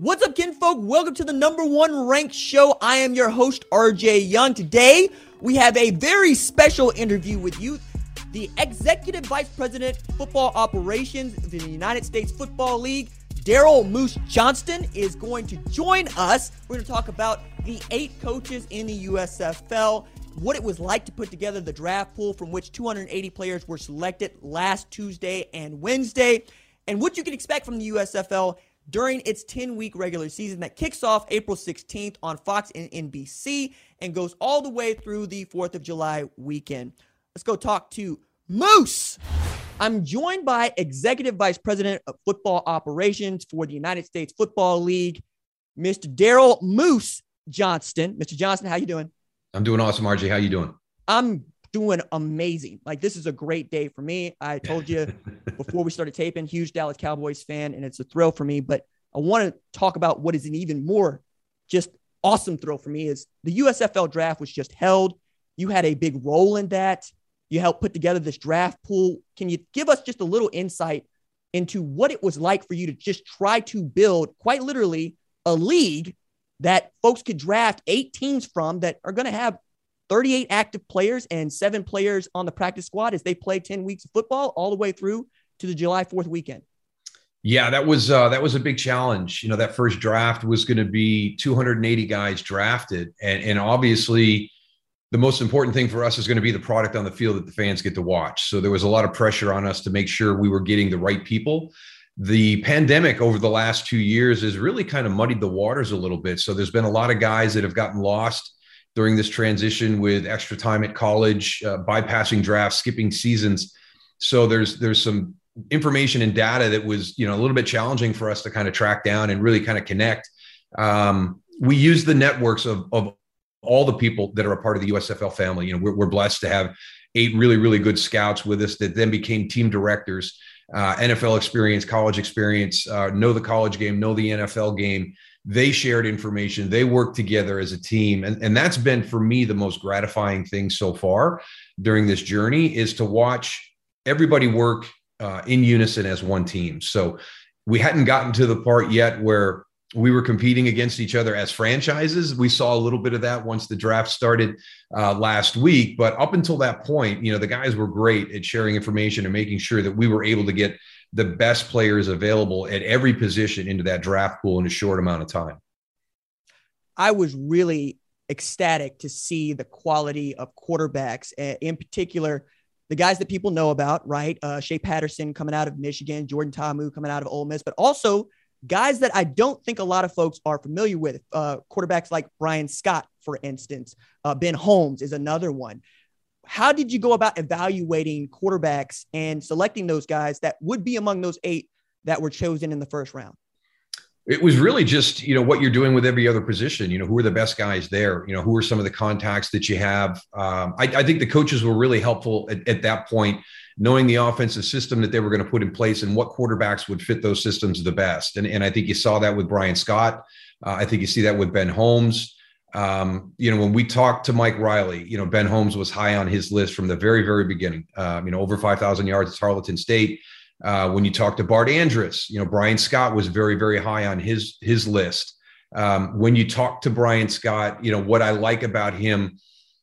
What's up, kinfolk? Welcome to the number one ranked show. I am your host, RJ Young. Today, we have a very special interview with you. The Executive Vice President, Football Operations of the United States Football League, Daryl Moose Johnston, is going to join us. We're going to talk about the eight coaches in the USFL, what it was like to put together the draft pool from which 280 players were selected last Tuesday and Wednesday, and what you can expect from the USFL during its 10 week regular season that kicks off April 16th on Fox and NBC and goes all the way through the 4th of July weekend. Let's go talk to Moose. I'm joined by Executive Vice President of Football Operations for the United States Football League, Mr. Daryl Moose Johnston. Mr. Johnston, how you doing? I'm doing awesome, RJ. How you doing? I'm doing amazing. Like this is a great day for me. I told you before we started taping, huge Dallas Cowboys fan, and it's a thrill for me. But I want to talk about what is an even more just awesome thrill for me is the USFL draft was just held. You had a big role in that. You helped put together this draft pool. Can you give us just a little insight into what it was like for you to just try to build, quite literally, a league that folks could draft eight teams from that are going to have 38 active players and seven players on the practice squad as they play 10 weeks of football all the way through to the July 4th weekend. Yeah, that was uh, that was a big challenge. You know, that first draft was going to be 280 guys drafted, and and obviously, the most important thing for us is going to be the product on the field that the fans get to watch. So there was a lot of pressure on us to make sure we were getting the right people. The pandemic over the last two years has really kind of muddied the waters a little bit. So there's been a lot of guys that have gotten lost during this transition with extra time at college, uh, bypassing drafts, skipping seasons. So there's there's some information and data that was you know a little bit challenging for us to kind of track down and really kind of connect. Um, we use the networks of, of all the people that are a part of the USFL family. You know, we're, we're blessed to have eight really really good scouts with us that then became team directors. Uh, NFL experience, college experience, uh, know the college game, know the NFL game they shared information they worked together as a team and, and that's been for me the most gratifying thing so far during this journey is to watch everybody work uh, in unison as one team so we hadn't gotten to the part yet where we were competing against each other as franchises. We saw a little bit of that once the draft started uh, last week. But up until that point, you know, the guys were great at sharing information and making sure that we were able to get the best players available at every position into that draft pool in a short amount of time. I was really ecstatic to see the quality of quarterbacks, in particular, the guys that people know about, right? Uh, Shea Patterson coming out of Michigan, Jordan Ta'amu coming out of Ole Miss, but also guys that I don't think a lot of folks are familiar with. Uh, quarterbacks like Brian Scott, for instance, uh, Ben Holmes is another one how did you go about evaluating quarterbacks and selecting those guys that would be among those eight that were chosen in the first round? It was really just, you know, what you're doing with every other position. You know, who are the best guys there? You know, who are some of the contacts that you have? Um, I, I, think the coaches were really helpful at, at that point, knowing the offensive system that they were going to put in place and what quarterbacks would fit those systems the best. And, and I think you saw that with Brian Scott. Uh, I think you see that with Ben Holmes. Um, you know, when we talked to Mike Riley, you know, Ben Holmes was high on his list from the very, very beginning. Um, you know, over 5,000 yards at Tarleton State. Uh, when you talk to Bart Andrus, you know, Brian Scott was very, very high on his his list. Um, when you talk to Brian Scott, you know, what I like about him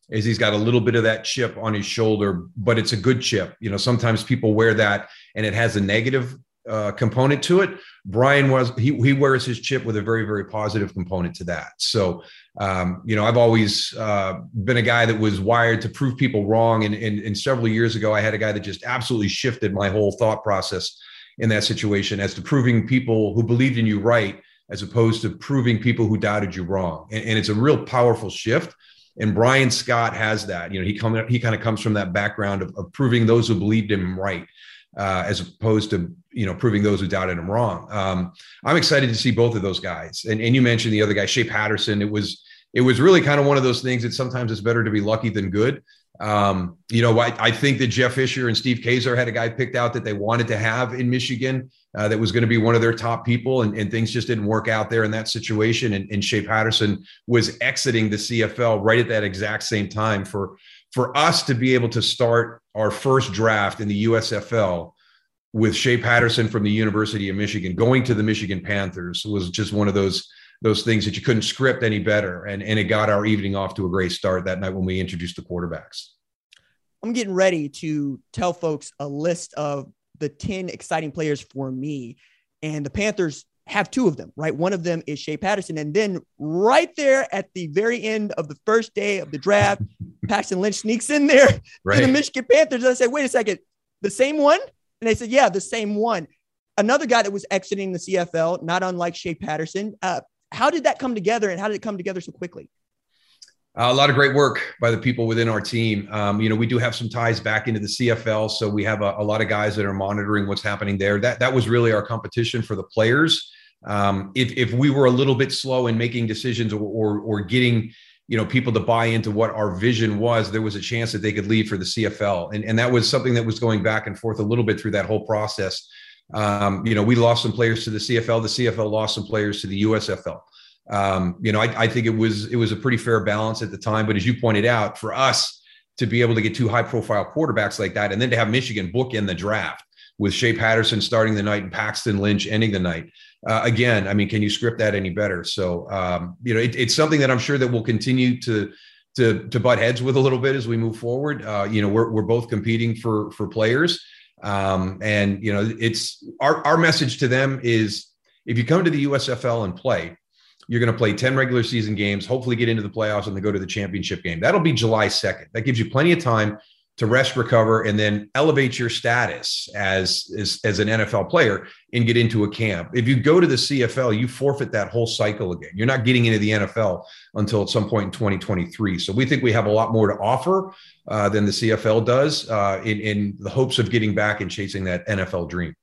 is he's got a little bit of that chip on his shoulder, but it's a good chip. You know, sometimes people wear that and it has a negative uh, component to it. Brian was he he wears his chip with a very very positive component to that. So um, you know I've always uh, been a guy that was wired to prove people wrong. And, and and several years ago I had a guy that just absolutely shifted my whole thought process in that situation as to proving people who believed in you right as opposed to proving people who doubted you wrong. And, and it's a real powerful shift. And Brian Scott has that. You know he come he kind of comes from that background of, of proving those who believed him right uh, as opposed to you know, proving those who doubted him wrong. Um, I'm excited to see both of those guys. And, and you mentioned the other guy, Shea Patterson. It was it was really kind of one of those things that sometimes it's better to be lucky than good. Um, you know, I, I, think that Jeff Fisher and Steve Kazor had a guy picked out that they wanted to have in Michigan uh, that was going to be one of their top people, and, and, things just didn't work out there in that situation. And, and Shea Patterson was exiting the CFL right at that exact same time. For for us to be able to start our first draft in the USFL with Shea Patterson from the University of Michigan going to the Michigan Panthers was just one of those those things that you couldn't script any better. And, and it got our evening off to a great start that night when we introduced the quarterbacks. I'm getting ready to tell folks a list of the 10 exciting players for me. And the Panthers have two of them, right? One of them is Shea Patterson. And then right there at the very end of the first day of the draft, Paxton Lynch sneaks in there right. to the Michigan Panthers. And I said, wait a second, the same one? And they said, yeah, the same one. Another guy that was exiting the CFL, not unlike Shea Patterson, uh, how did that come together and how did it come together so quickly? Uh, a lot of great work by the people within our team. Um, you know, we do have some ties back into the CFL, so we have a, a, lot of guys that are monitoring what's happening there. That that was really our competition for the players. Um, if if we were a little bit slow in making decisions or, or, or getting you know people to buy into what our vision was, there was a chance that they could leave for the CFL, and and that was something that was going back and forth a little bit through that whole process. Um, you know, we lost some players to the CFL. The CFL lost some players to the USFL. Um, you know, I, I, think it was it was a pretty fair balance at the time. But as you pointed out, for us to be able to get two high profile quarterbacks like that, and then to have Michigan book in the draft with Shea Patterson starting the night and Paxton Lynch ending the night. Uh, again, I mean, can you script that any better? So, um, you know, it, it's something that I'm sure that we'll continue to to to butt heads with a little bit as we move forward. Uh, you know, we're we're both competing for for players. Um, and you know, it's our our message to them is if you come to the USFL and play, you're going to play 10 regular season games, hopefully get into the playoffs and then go to the championship game. That'll be July 2nd. That gives you plenty of time to rest, recover, and then elevate your status as, as, as an NFL player and get into a camp. If you go to the CFL, you forfeit that whole cycle again. You're not getting into the NFL until at some point in 2023. So we think we have a lot more to offer uh, than the CFL does uh, in, in the hopes of getting back and chasing that NFL dream.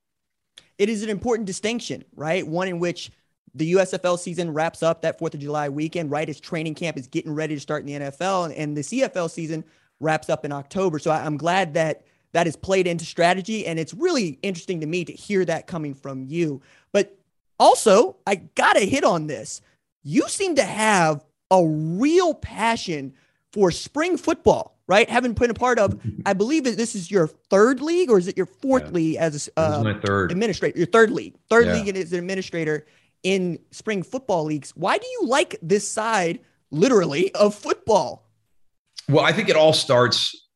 It is an important distinction, right? One in which the USFL season wraps up that 4th of July weekend, right? As training camp is getting ready to start in the NFL, and the CFL season wraps up in October. So I'm glad that that is played into strategy. And it's really interesting to me to hear that coming from you. But also, I got to hit on this. You seem to have a real passion for spring football, right? Having been a part of, I believe this is your third league, or is it your fourth yeah. league as a uh, my third administrator? Your third league, third yeah. league as an administrator in spring football leagues. Why do you like this side, literally, of football? Well, I think it all starts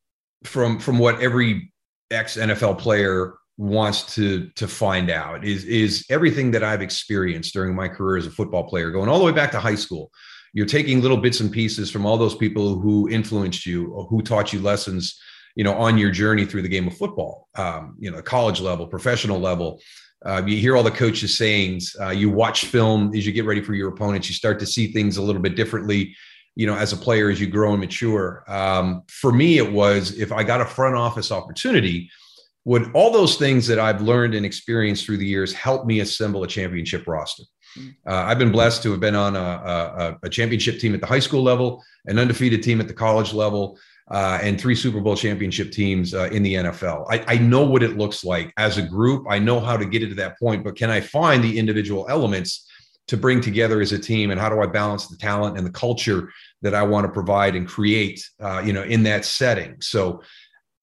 from from what every ex NFL player wants to to find out is is everything that I've experienced during my career as a football player, going all the way back to high school. You're taking little bits and pieces from all those people who influenced you, who taught you lessons, you know, on your journey through the game of football. Um, you know, college level, professional level. Uh, you hear all the coaches' sayings. Uh, you watch film as you get ready for your opponents. You start to see things a little bit differently you know, as a player, as you grow and mature. Um, for me, it was if I got a front office opportunity, would all those things that I've learned and experienced through the years help me assemble a championship roster? Mm. Uh, I've been blessed to have been on a, a, a, championship team at the high school level, an undefeated team at the college level, uh, and three Super Bowl championship teams uh, in the NFL. I, I, know what it looks like as a group. I know how to get it to that point, but can I find the individual elements to bring together as a team? And how do I balance the talent and the culture that I want to provide and create, uh, you know, in that setting. So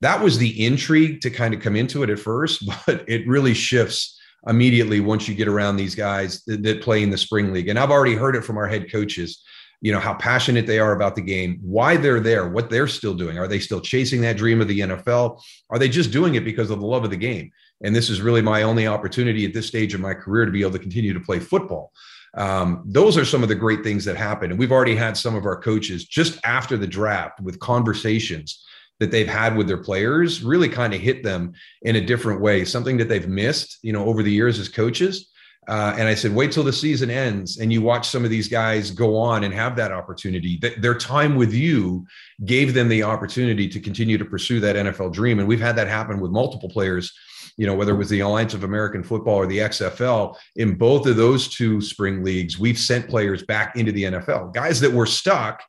that was the intrigue to kind of come into it at first, but it really shifts immediately once you get around these guys that, that play in the spring league. And I've already heard it from our head coaches you know how passionate they are about the game why they're there what they're still doing are they still chasing that dream of the nfl are they just doing it because of the love of the game and this is really my only opportunity at this stage of my career to be able to continue to play football um, those are some of the great things that happen. And we've already had some of our coaches just after the draft with conversations that they've had with their players really kind of hit them in a different way, something that they've missed, you know, over the years as coaches. Uh, and I said, wait till the season ends and you watch some of these guys go on and have that opportunity. That their time with you gave them the opportunity to continue to pursue that NFL dream. And we've had that happen with multiple players you know, whether it was the Alliance of American Football or the XFL, in both of those two spring leagues, we've sent players back into the NFL, guys that were stuck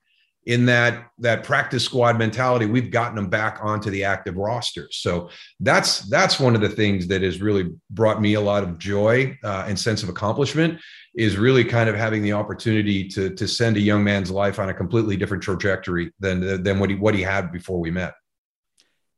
in that that practice squad mentality we've gotten them back onto the active roster. So that's that's one of the things that has really brought me a lot of joy uh, and sense of accomplishment is really kind of having the opportunity to to send a young man's life on a completely different trajectory than than what he what he had before we met.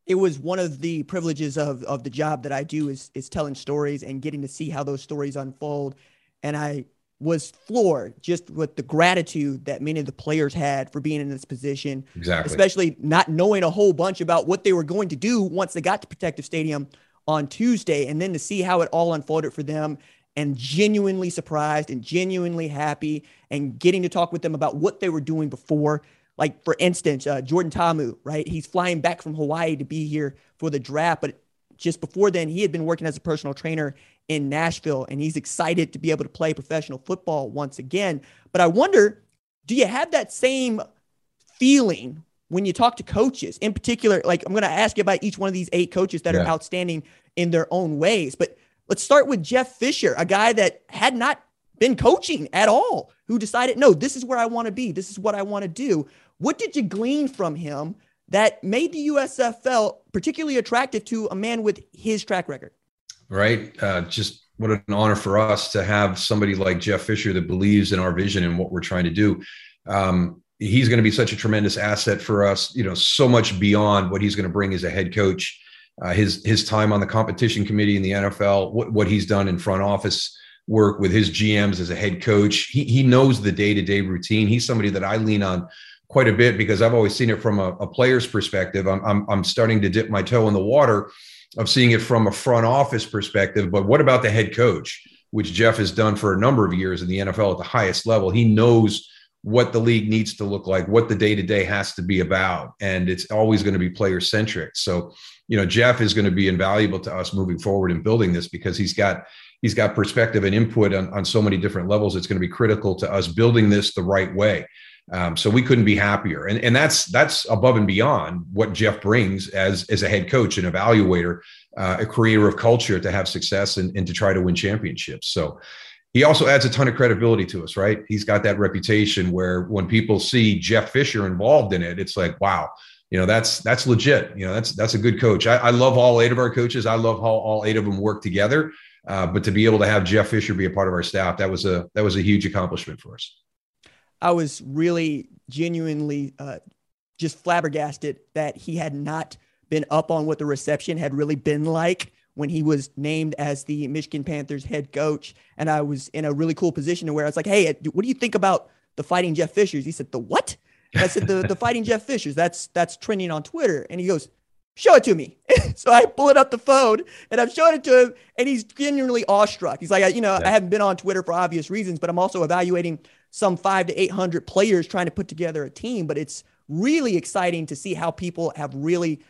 It was one of the privileges of of the job that I do is is telling stories and getting to see how those stories unfold. And I was floored just with the gratitude that many of the players had for being in this position. Exactly. Especially not knowing a whole bunch about what they were going to do once they got to Protective Stadium on Tuesday, and then to see how it all unfolded for them and genuinely surprised and genuinely happy and getting to talk with them about what they were doing before. Like, for instance, uh, Jordan Ta'amu, right? He's flying back from Hawaii to be here for the draft, but just before then, he had been working as a personal trainer in Nashville, and he's excited to be able to play professional football once again. But I wonder, do you have that same feeling when you talk to coaches? In particular, like I'm going to ask you about each one of these eight coaches that yeah. are outstanding in their own ways. But let's start with Jeff Fisher, a guy that had not been coaching at all, who decided, no, this is where I want to be. This is what I want to do. What did you glean from him that made the USFL particularly attractive to a man with his track record? Right? Uh, just what an honor for us to have somebody like Jeff Fisher that believes in our vision and what we're trying to do. Um, he's going to be such a tremendous asset for us. You know, so much beyond what he's going to bring as a head coach. Uh, his his time on the competition committee in the NFL, what, what he's done in front office work with his GMs as a head coach. He he knows the day to day routine. He's somebody that I lean on quite a bit because I've always seen it from a, a player's perspective. I'm, I'm I'm starting to dip my toe in the water of seeing it from a front office perspective. But what about the head coach, which Jeff has done for a number of years in the NFL at the highest level? He knows what the league needs to look like, what the day to day has to be about. And it's always going to be player centric. So, you know, Jeff is going to be invaluable to us moving forward in building this because he's got he's got perspective and input on, on so many different levels. It's going to be critical to us building this the right way. Um, so we couldn't be happier, and and that's that's above and beyond what Jeff brings as as a head coach, an evaluator, uh, a creator of culture to have success and, and to try to win championships. So he also adds a ton of credibility to us, right? He's got that reputation where when people see Jeff Fisher involved in it, it's like, wow, you know, that's that's legit. You know, that's that's a good coach. I, I love all eight of our coaches. I love how all eight of them work together. Uh, but to be able to have Jeff Fisher be a part of our staff, that was a that was a huge accomplishment for us. I was really genuinely uh, just flabbergasted that he had not been up on what the reception had really been like when he was named as the Michigan Panthers head coach. And I was in a really cool position to where I was like, hey, what do you think about the fighting Jeff Fishers? He said, the what? I said, the, the fighting Jeff Fishers. That's that's trending on Twitter. And he goes, show it to me. so I pull it up the phone and I'm showing it to him, and he's genuinely awestruck. He's like, you know, yeah. I haven't been on Twitter for obvious reasons, but I'm also evaluating some five to 800 players trying to put together a team. But it's really exciting to see how people have really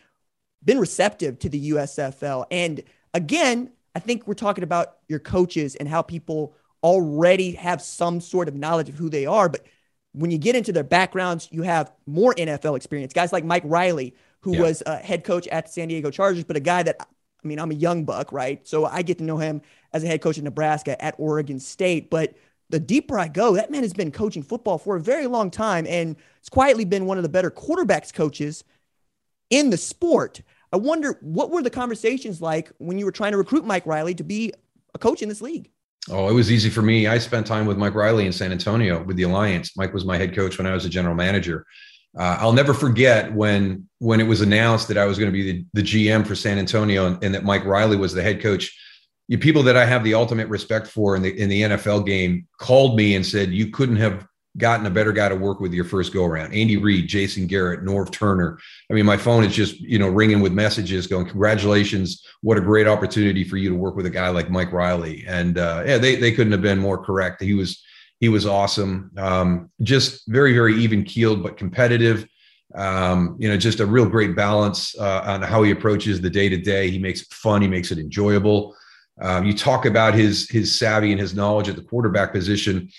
been receptive to the USFL. And again, I think we're talking about your coaches and how people already have some sort of knowledge of who they are. But when you get into their backgrounds, you have more NFL experience. Guys like Mike Riley, who yeah. was a head coach at the San Diego Chargers, but a guy that, I mean, I'm a young buck, right? So I get to know him as a head coach in Nebraska at Oregon State. But the deeper I go, that man has been coaching football for a very long time and it's quietly been one of the better quarterbacks coaches in the sport. I wonder what were the conversations like when you were trying to recruit Mike Riley to be a coach in this league? Oh, it was easy for me. I spent time with Mike Riley in San Antonio with the Alliance. Mike was my head coach when I was a general manager. Uh, I'll never forget when when it was announced that I was going to be the, the GM for San Antonio and, and that Mike Riley was the head coach you people that I have the ultimate respect for in the in the NFL game called me and said you couldn't have gotten a better guy to work with your first go around. Andy Reid, Jason Garrett, Norv Turner. I mean, my phone is just you know ringing with messages going, "Congratulations! What a great opportunity for you to work with a guy like Mike Riley." And uh, yeah, they they couldn't have been more correct. He was he was awesome. Um, just very very even keeled but competitive. Um, you know, just a real great balance uh, on how he approaches the day to day. He makes it fun. He makes it enjoyable. Um, you talk about his his savvy and his knowledge at the quarterback position.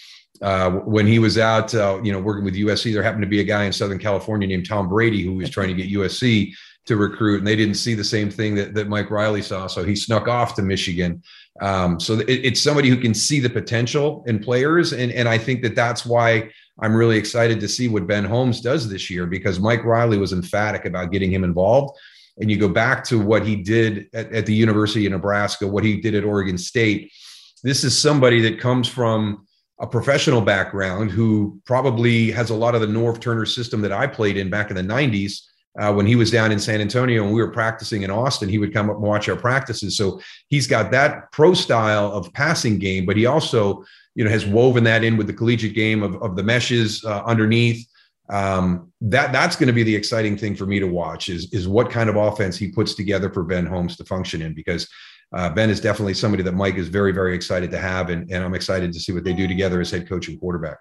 Uh, when he was out, uh, you know, working with USC, there happened to be a guy in Southern California named Tom Brady who was trying to get USC to recruit, and they didn't see the same thing that, that Mike Riley saw. So he snuck off to Michigan. Um, so it, it's somebody who can see the potential in players, and and I think that that's why I'm really excited to see what Ben Holmes does this year because Mike Riley was emphatic about getting him involved. And you go back to what he did at, at the University of Nebraska, what he did at Oregon State. This is somebody that comes from a professional background who probably has a lot of the Norv Turner system that I played in back in the 90s. Uh, when he was down in San Antonio and we were practicing in Austin, he would come up and watch our practices. So he's got that pro style of passing game, but he also, you know, has woven that in with the collegiate game of, of the meshes uh, underneath. Um, that that's going to be the exciting thing for me to watch is is what kind of offense he puts together for Ben Holmes to function in because uh, Ben is definitely somebody that Mike is very, very excited to have. And, and I'm excited to see what they do together as head coach and quarterback.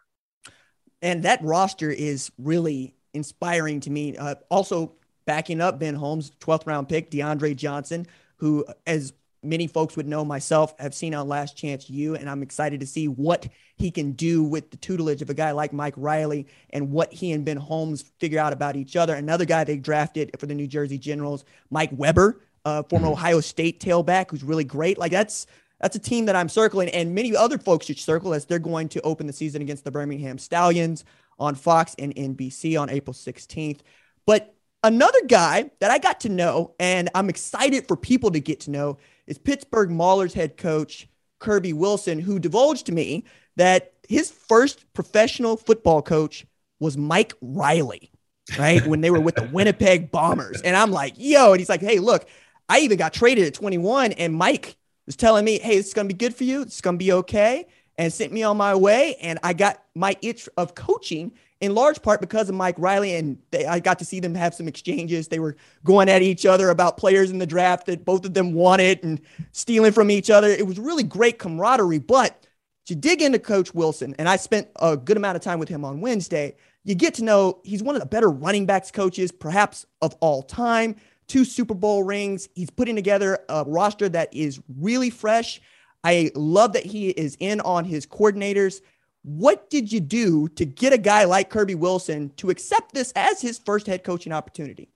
And that roster is really inspiring to me. Uh, also, backing up Ben Holmes, 12th round pick, DeAndre Johnson, who, as many folks would know myself, have seen on Last Chance U. And I'm excited to see what he can do with the tutelage of a guy like Mike Riley and what he and Ben Holmes figure out about each other. Another guy they drafted for the New Jersey Generals, Mike Weber uh, former mm-hmm. Ohio State tailback who's really great. Like that's that's a team that I'm circling, and many other folks should circle as they're going to open the season against the Birmingham Stallions on Fox and NBC on April 16th. But another guy that I got to know, and I'm excited for people to get to know, is Pittsburgh Maulers head coach Kirby Wilson, who divulged to me that his first professional football coach was Mike Riley, right? when they were with the Winnipeg Bombers. And I'm like, yo, and he's like, hey, look, I even got traded at 21, and Mike was telling me, "Hey, it's gonna be good for you. It's gonna be okay," and sent me on my way. And I got my itch of coaching in large part because of Mike Riley, and they, I got to see them have some exchanges. They were going at each other about players in the draft that both of them wanted and stealing from each other. It was really great camaraderie. But to dig into Coach Wilson, and I spent a good amount of time with him on Wednesday. You get to know he's one of the better running backs coaches, perhaps of all time two Super Bowl rings. He's putting together a roster that is really fresh. I love that he is in on his coordinators. What did you do to get a guy like Kirby Wilson to accept this as his first head coaching opportunity?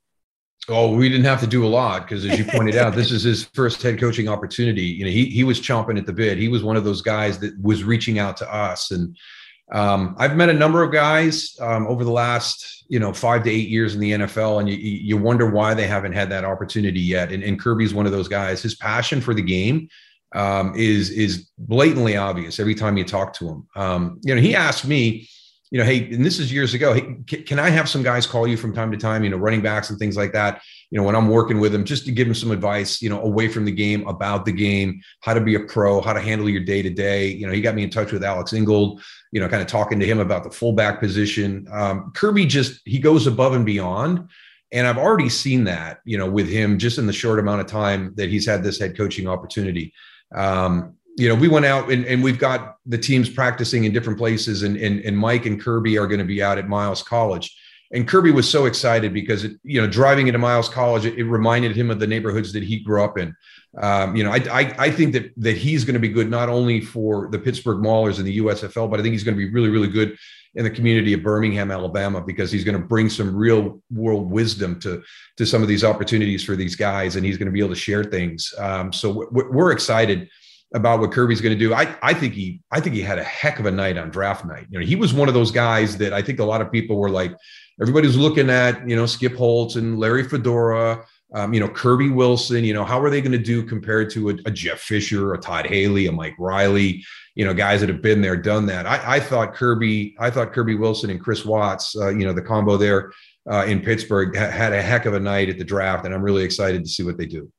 Oh, we didn't have to do a lot because, as you pointed out, this is his first head coaching opportunity. You know, he he was chomping at the bit. He was one of those guys that was reaching out to us, and um, I've met a number of guys um, over the last, you know, five to eight years in the NFL, and you, you wonder why they haven't had that opportunity yet. And, and Kirby's one of those guys. His passion for the game um, is is blatantly obvious every time you talk to him. Um, you know, he asked me, you know, hey, and this is years ago. Hey, can I have some guys call you from time to time? You know, running backs and things like that you know, when I'm working with him, just to give him some advice, you know, away from the game, about the game, how to be a pro, how to handle your day to day. You know, he got me in touch with Alex Ingold, you know, kind of talking to him about the fullback position. Um, Kirby just, he goes above and beyond. And I've already seen that, you know, with him just in the short amount of time that he's had this head coaching opportunity. Um, you know, we went out and, and we've got the teams practicing in different places, and, and, and Mike and Kirby are going to be out at Miles College and Kirby was so excited because it, you know driving into Miles College it, it reminded him of the neighborhoods that he grew up in. Um, you know, I, I, I think that that he's going to be good not only for the Pittsburgh Maulers and the USFL, but I think he's going to be really really good in the community of Birmingham, Alabama, because he's going to bring some real world wisdom to to some of these opportunities for these guys, and he's going to be able to share things. Um, so we're, we're excited about what Kirby's going to do. I, I think he I think he had a heck of a night on draft night. You know, he was one of those guys that I think a lot of people were like, everybody's looking at you know Skip Holtz and Larry Fedora, um, you know Kirby Wilson. You know how are they going to do compared to a, a, Jeff Fisher, a Todd Haley, a Mike Riley? You know guys that have been there, done that. I, I thought Kirby, I thought Kirby Wilson and Chris Watts, uh, you know the combo there uh, in Pittsburgh ha- had a heck of a night at the draft, and I'm really excited to see what they do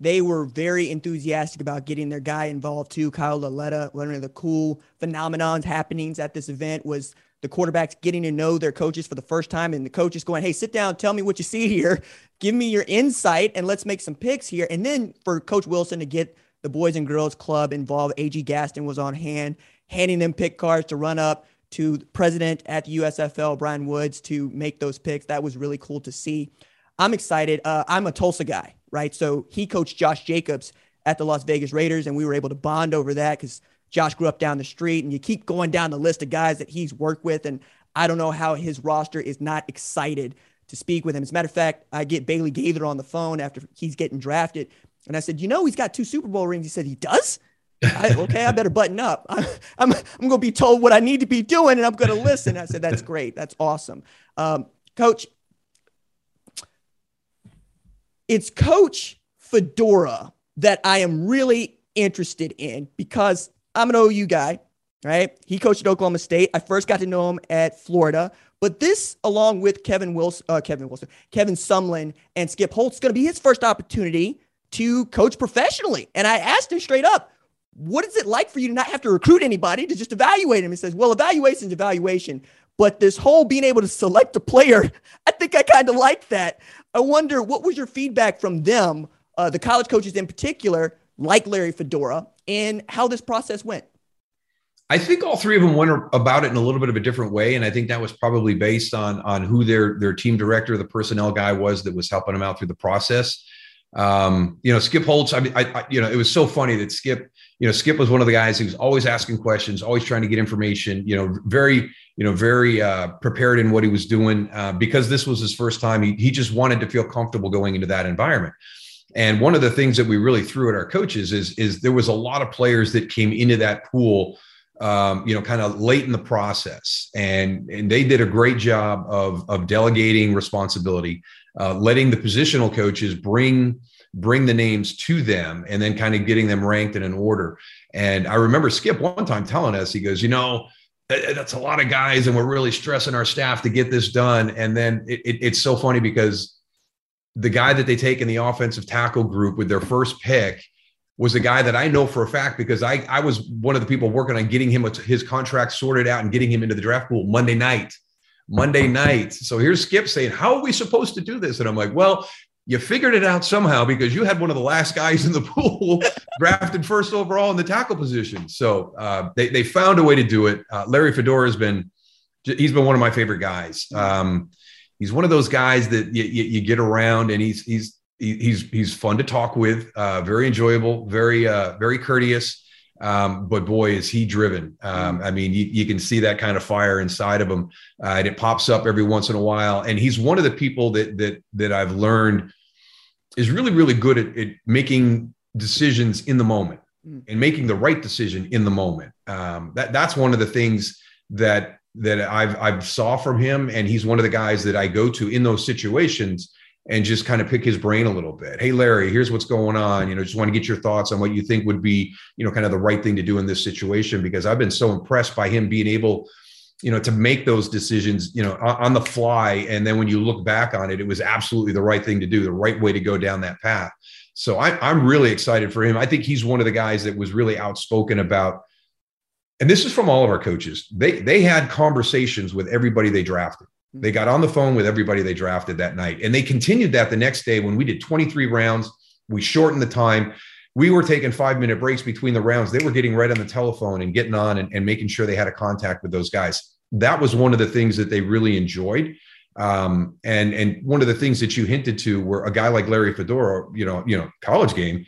they were very enthusiastic about getting their guy involved too. Kyle Lauletta, one of the cool phenomenons happenings at this event was the quarterbacks getting to know their coaches for the first time and the coaches going, Hey, sit down, tell me what you see here. Give me your insight and let's make some picks here. And then for Coach Wilson to get the Boys and Girls Club involved, AG Gaston was on hand, handing them pick cards to run up to the president at the USFL, Brian Woods, to make those picks. That was really cool to see. I'm excited. Uh, I'm a Tulsa guy, right? So he coached Josh Jacobs at the Las Vegas Raiders, and we were able to bond over that because – Josh grew up down the street, and you keep going down the list of guys that he's worked with. And I don't know how his roster is not excited to speak with him. As a matter of fact, I get Bailey Gaither on the phone after he's getting drafted. And I said, You know, he's got two Super Bowl rings. He said, He does? I, okay, I better button up. I, I'm, I'm going to be told what I need to be doing and I'm going to listen. I said, That's great. That's awesome. Um, Coach, it's Coach Fedora that I am really interested in because I'm an OU guy, right? He coached at Oklahoma State. I first got to know him at Florida. But this, along with Kevin Wilson, uh, Kevin Wilson, Kevin Sumlin, and Skip Holtz, going to be his first opportunity to coach professionally. And I asked him straight up, what is it like for you to not have to recruit anybody to just evaluate him? He says, well, evaluation is evaluation. But this whole being able to select a player, I think I kind of like that. I wonder what was your feedback from them, uh, the college coaches in particular, like Larry Fedora, and how this process went? I think all three of them went about it in a little bit of a different way, and I think that was probably based on on who their their team director, the personnel guy was that was helping them out through the process. Um, you know, Skip Holtz. I mean, I, I, you know, it was so funny that Skip, you know, Skip was one of the guys who was always asking questions, always trying to get information. You know, very, you know, very uh, prepared in what he was doing uh, because this was his first time. He he just wanted to feel comfortable going into that environment. And one of the things that we really threw at our coaches is is there was a lot of players that came into that pool um, you know, kind of late in the process, and and they did a great job of of delegating responsibility, uh, letting the positional coaches bring bring the names to them, and then kind of getting them ranked in an order. And I remember Skip one time telling us, he goes, you know, that's a lot of guys, and we're really stressing our staff to get this done. And then it, it, it's so funny because the guy that they take in the offensive tackle group with their first pick was a guy that I know for a fact because I, I was one of the people working on getting him his contract sorted out and getting him into the draft pool Monday night. Monday night. So here's Skip saying, How are we supposed to do this? And I'm like, Well, you figured it out somehow because you had one of the last guys in the pool drafted first overall in the tackle position. So uh, they, they found a way to do it. Uh, Larry Fedora has been, he's been one of my favorite guys. Um, he's one of those guys that you, you, you get around and he's, he's, he's he's fun to talk with, uh, very enjoyable, very uh, very courteous. Um, but boy, is he driven. Um, I mean, you, you, can see that kind of fire inside of him, uh, and it pops up every once in a while. And he's one of the people that that that I've learned is really really good at, at making decisions in the moment mm. and making the right decision in the moment. Um, that that's one of the things that that I've I've saw from him, and he's one of the guys that I go to in those situations and just kind of pick his brain a little bit. Hey, Larry, here's what's going on. You know, just want to get your thoughts on what you think would be, you know, kind of the right thing to do in this situation because I've been so impressed by him being able, you know, to make those decisions, you know, on the fly. And then when you look back on it, it was absolutely the right thing to do, the right way to go down that path. So I, I'm really excited for him. I think he's one of the guys that was really outspoken about. And this is from all of our coaches. They they had conversations with everybody they drafted they got on the phone with everybody they drafted that night. And they continued that the next day when we did 23 rounds. We shortened the time. We were taking five minute breaks between the rounds. They were getting right on the telephone and getting on and, and making sure they had a contact with those guys. That was one of the things that they really enjoyed. Um, and and one of the things that you hinted to were a guy like Larry Fedora, you know, you know, college game.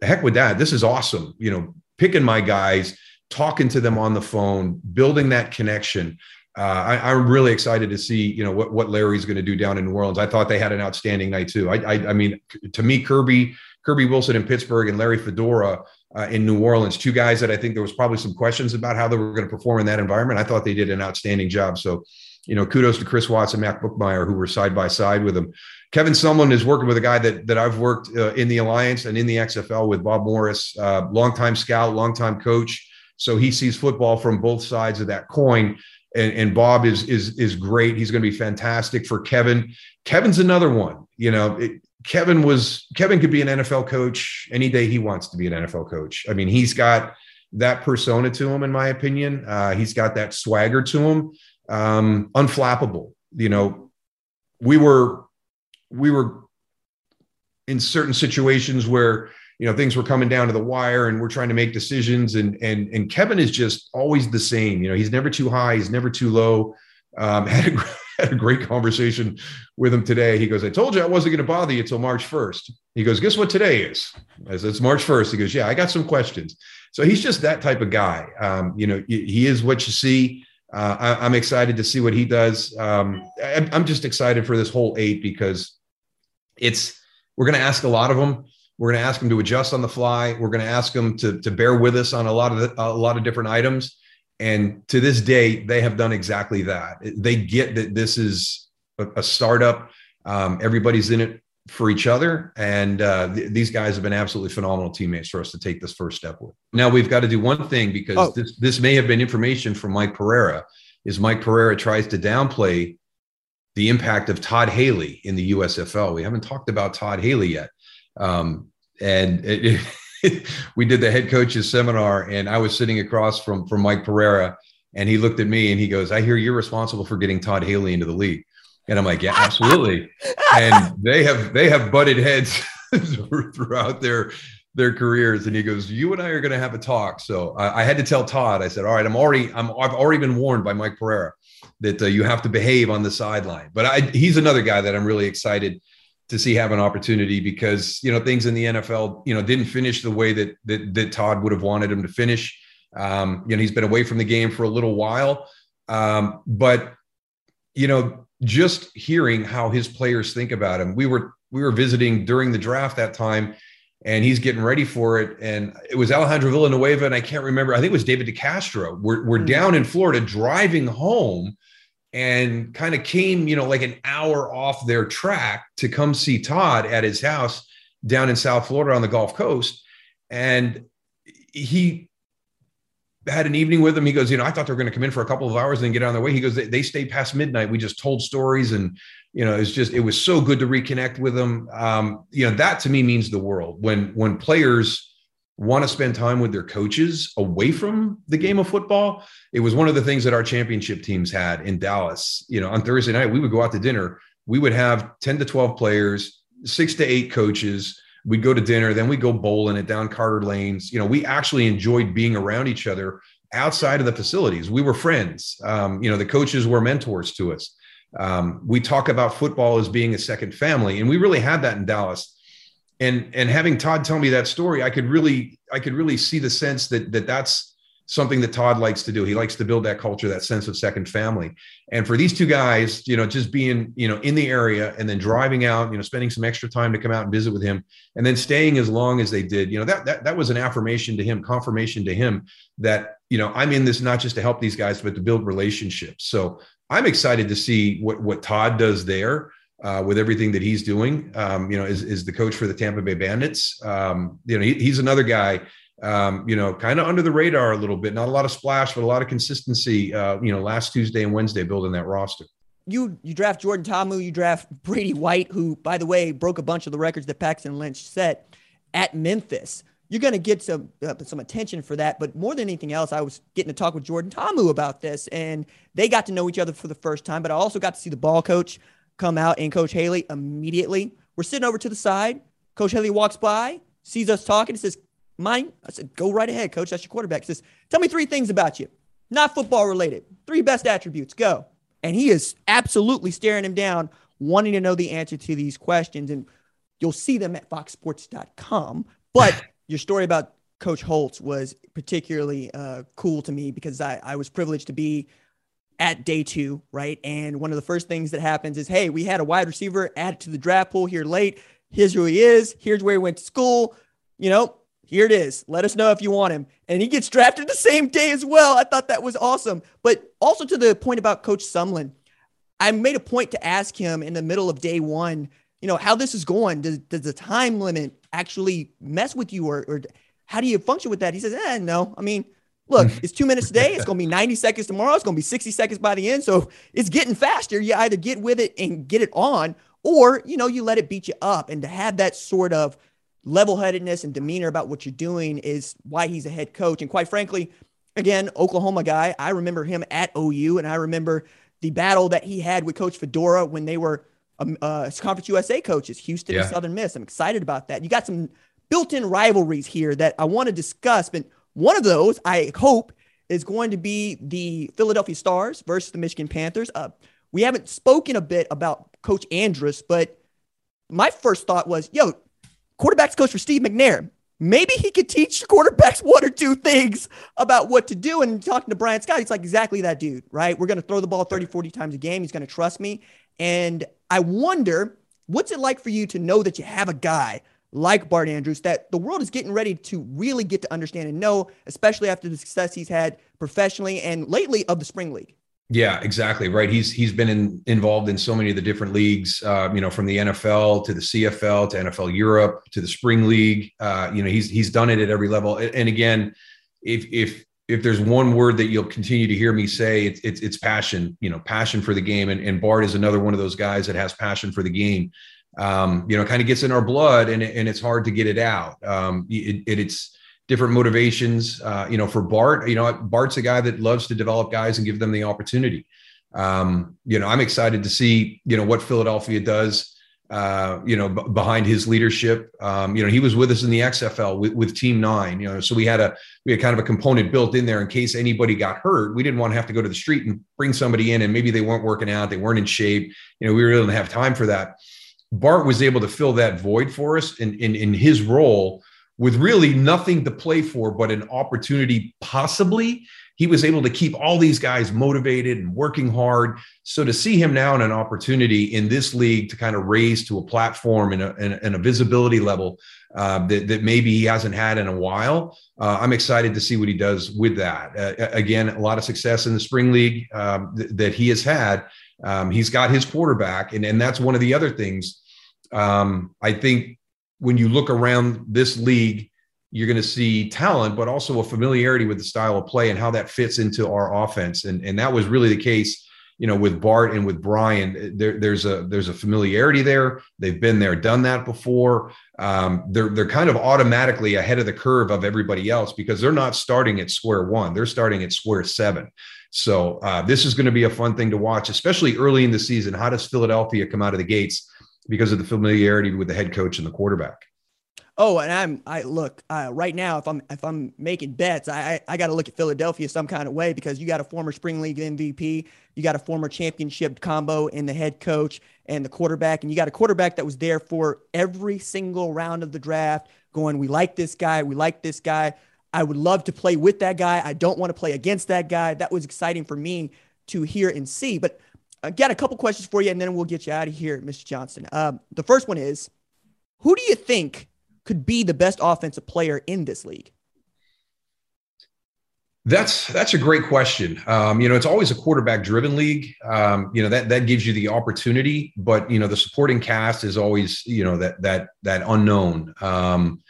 Heck with that. This is awesome. You know, picking my guys, talking to them on the phone, building that connection uh, I, am really excited to see you know what what Larry's going to do down in New Orleans. I thought they had an outstanding night too. I, I, I mean, to me, Kirby Kirby Wilson in Pittsburgh and Larry Fedora uh, in New Orleans, two guys that I think there was probably some questions about how they were going to perform in that environment. I thought they did an outstanding job. So, you know, kudos to Chris Watts and Matt Bookmyer who were side by side with him. Kevin Sumlin is working with a guy that that I've worked uh, in the Alliance and in the XFL with Bob Morris, uh, longtime scout, longtime coach. So he sees football from both sides of that coin and, and Bob is is is great. He's going to be fantastic for Kevin. Kevin's another one. You know, it, Kevin was Kevin could be an NFL coach any day he wants to be an NFL coach. I mean, he's got that persona to him, in my opinion. Uh, he's got that swagger to him, um, unflappable. You know, we were we were in certain situations where you know things were coming down to the wire and we're trying to make decisions and and and kevin is just always the same you know he's never too high he's never too low. Um, had, a, had a great conversation with him today. He goes i told you i wasn't going to bother you until march 1st he goes guess what today is? As it's march 1st he goes yeah i got some questions. So he's just that type of guy. Um, you know he is what you see. Uh, I, am excited to see what he does. Um, I, I'm just excited for this whole eight because it's we're going to ask a lot of them. We're going to ask them to adjust on the fly. We're going to ask them to to bear with us on a lot of the, a lot of different items. And to this day, they have done exactly that. They get that this is a, a startup. Um, everybody's in it for each other. And uh, th- these guys have been absolutely phenomenal teammates for us to take this first step with. Now we've got to do one thing because oh. this this may have been information from Mike Pereira. Is Mike Pereira tries to downplay the impact of Todd Haley in the USFL? We haven't talked about Todd Haley yet, um, and it, it, we did the head coaches seminar, and I was sitting across from from Mike Pereira. And he looked at me and he goes, I hear you're responsible for getting Todd Haley into the league. And I'm like, yeah, absolutely. and they have they have butted heads throughout their their careers. And he goes, you and I are going to have a talk. So I, I, had to tell Todd. I said, all right, I'm already I'm I've already been warned by Mike Pereira that uh, you have to behave on the sideline. But I, he's another guy that I'm really excited to see have an opportunity because you know things in the NFL you know didn't finish the way that that, that Todd would have wanted him to finish. Um, you know he's been away from the game for a little while, um, but you know just hearing how his players think about him. We were we were visiting during the draft that time, and he's getting ready for it. And it was Alejandro Villanueva, and I can't remember. I think it was David DeCastro. We're we're mm-hmm. down in Florida driving home, and kind of came, you know, like an hour off their track to come see Todd at his house down in South Florida on the Gulf Coast, and he had an evening with him. He goes, you know, I thought they were going to come in for a couple of hours and then get on their way. He goes, they, they stayed past midnight. We just told stories and, you know, it's just, it was so good to reconnect with them. Um, you know, that to me means the world when, when players want to spend time with their coaches away from the game of football. It was one of the things that our championship teams had in Dallas, you know, on Thursday night, we would go out to dinner. We would have 10 to 12 players, six to eight coaches, we'd go to dinner, then we'd go bowling at down Carter Lanes. You know, we actually enjoyed being around each other outside of the facilities. We were friends. Um, you know, the coaches were mentors to us. Um, we talk about football as being a second family, and we really had that in Dallas. And and having Todd tell me that story, I could really I could really see the sense that that that's something that Todd likes to do. He likes to build that culture, that sense of second family. And for these two guys, you know, just being, you know, in the area and then driving out, you know, spending some extra time to come out and visit with him and then staying as long as they did, you know, that that that was an affirmation to him, confirmation to him that, you know, I'm in this not just to help these guys, but to build relationships. So I'm excited to see what what Todd does there. Uh, with everything that he's doing, um, you know, is, is the coach for the Tampa Bay Bandits. Um, you know, he, he's another guy um, you know, kind of under the radar a little bit. Not a lot of splash, but a lot of consistency. Uh, you know, last Tuesday and Wednesday building that roster. You you draft Jordan Ta'amu, you draft Brady White, who by the way broke a bunch of the records that Paxton Lynch set at Memphis. You're going to get some uh, some attention for that, but more than anything else, I was getting to talk with Jordan Ta'amu about this, and they got to know each other for the first time. But I also got to see the ball coach come out and Coach Haley immediately. We're sitting over to the side. Coach Haley walks by, sees us talking, and says, Mine? I said, go right ahead, coach. That's your quarterback. He says, tell me three things about you, not football related. Three best attributes. Go. And he is absolutely staring him down, wanting to know the answer to these questions. And you'll see them at foxsports.com. But your story about Coach Holtz was particularly uh, cool to me because I, I was privileged to be at day two, right? And one of the first things that happens is, hey, we had a wide receiver added to the draft pool here late. Here's who he is. Here's where he went to school. You know, here it is. Let us know if you want him. And he gets drafted the same day as well. I thought that was awesome. But also to the point about Coach Sumlin, I made a point to ask him in the middle of day one, you know, how this is going. Does, does the time limit actually mess with you or, or how do you function with that? He says, eh, no. I mean, look, it's two minutes today. It's going to be 90 seconds tomorrow. It's going to be 60 seconds by the end. So it's getting faster. You either get with it and get it on, or, you know, you let it beat you up. And to have that sort of – level headedness and demeanor about what you're doing is why he's a head coach. And quite frankly, again, Oklahoma guy, I remember him at OU and I remember the battle that he had with Coach Fedora when they were um, uh, Conference USA coaches, Houston yeah. and Southern Miss. I'm excited about that. You got some built in rivalries here that I want to discuss. But one of those, I hope, is going to be the Philadelphia Stars versus the Michigan Panthers. Uh, we haven't spoken a bit about Coach Andrus, but my first thought was, yo, quarterbacks coach for Steve McNair. maybe he could teach quarterbacks one or two things about what to do. And talking to Brian Scott, he's like, exactly that dude, right? We're going to throw the ball 30, 40 times a game. He's going to trust me. And I wonder, what's it like for you to know that you have a guy like Bart Andrus that the world is getting ready to really get to understand and know, especially after the success he's had professionally and lately of the spring league? Yeah, exactly right. He's he's been in, involved in so many of the different leagues, uh, you know, from the NFL to the CFL to NFL Europe to the Spring League. Uh, you know, he's he's done it at every level. And again, if if if there's one word that you'll continue to hear me say, it's it's, it's passion. You know, passion for the game. And, and Bart is another one of those guys that has passion for the game. Um, you know, kind of gets in our blood, and and it's hard to get it out. Um, it, it, it's different motivations. Uh, you know, for Bart, you know, Bart's a guy that loves to develop guys and give them the opportunity. Um, you know, I'm excited to see, you know, what Philadelphia does, uh, you know, b- behind his leadership. Um, you know, he was with us in the XFL with, with Team Nine, you know, so we had a, we had kind of a component built in there in case anybody got hurt. We didn't want to have to go to the street and bring somebody in and maybe they weren't working out, they weren't in shape. You know, we really didn't have time for that. Bart was able to fill that void for us in, in, in his role with really nothing to play for but an opportunity possibly. He was able to keep all these guys motivated and working hard. So to see him now in an opportunity in this league to kind of raise to a platform and a, and a visibility level uh, that, that maybe he hasn't had in a while uh, i'm excited to see what he does with that. Uh, again a lot of success in the spring league um, th- that he has had um, he's got his quarterback and, and that's one of the other things um, i think when you look around this league, you're going to see talent, but also a familiarity with the style of play and how that fits into our offense. And, and that was really the case, you know, with Bart and with Brian. There, there's a there's a familiarity there. They've been there, done that before. Um, they're they're kind of automatically ahead of the curve of everybody else because they're not starting at square one. They're starting at square seven. So uh, this is going to be a fun thing to watch, especially early in the season. How does Philadelphia come out of the gates? because of the familiarity with the head coach and the quarterback. Oh, and I'm I look uh, right now. If I'm if I'm making bets, I I, I got to look at Philadelphia some kind of way because you got a former spring league MVP, you got a former championship combo in the head coach and the quarterback, and you got a quarterback that was there for every single round of the draft. Going, we like this guy, we like this guy. I would love to play with that guy. I don't want to play against that guy. That was exciting for me to hear and see. But I got a couple questions for you, and then we'll get you out of here, Mr. Johnston. Um, the first one is, who do you think could be the best offensive player in this league? That's that's a great question. Um, you know, it's always a quarterback-driven league. Um, you know that that gives you the opportunity, but you know the supporting cast is always you know that that that unknown. Um,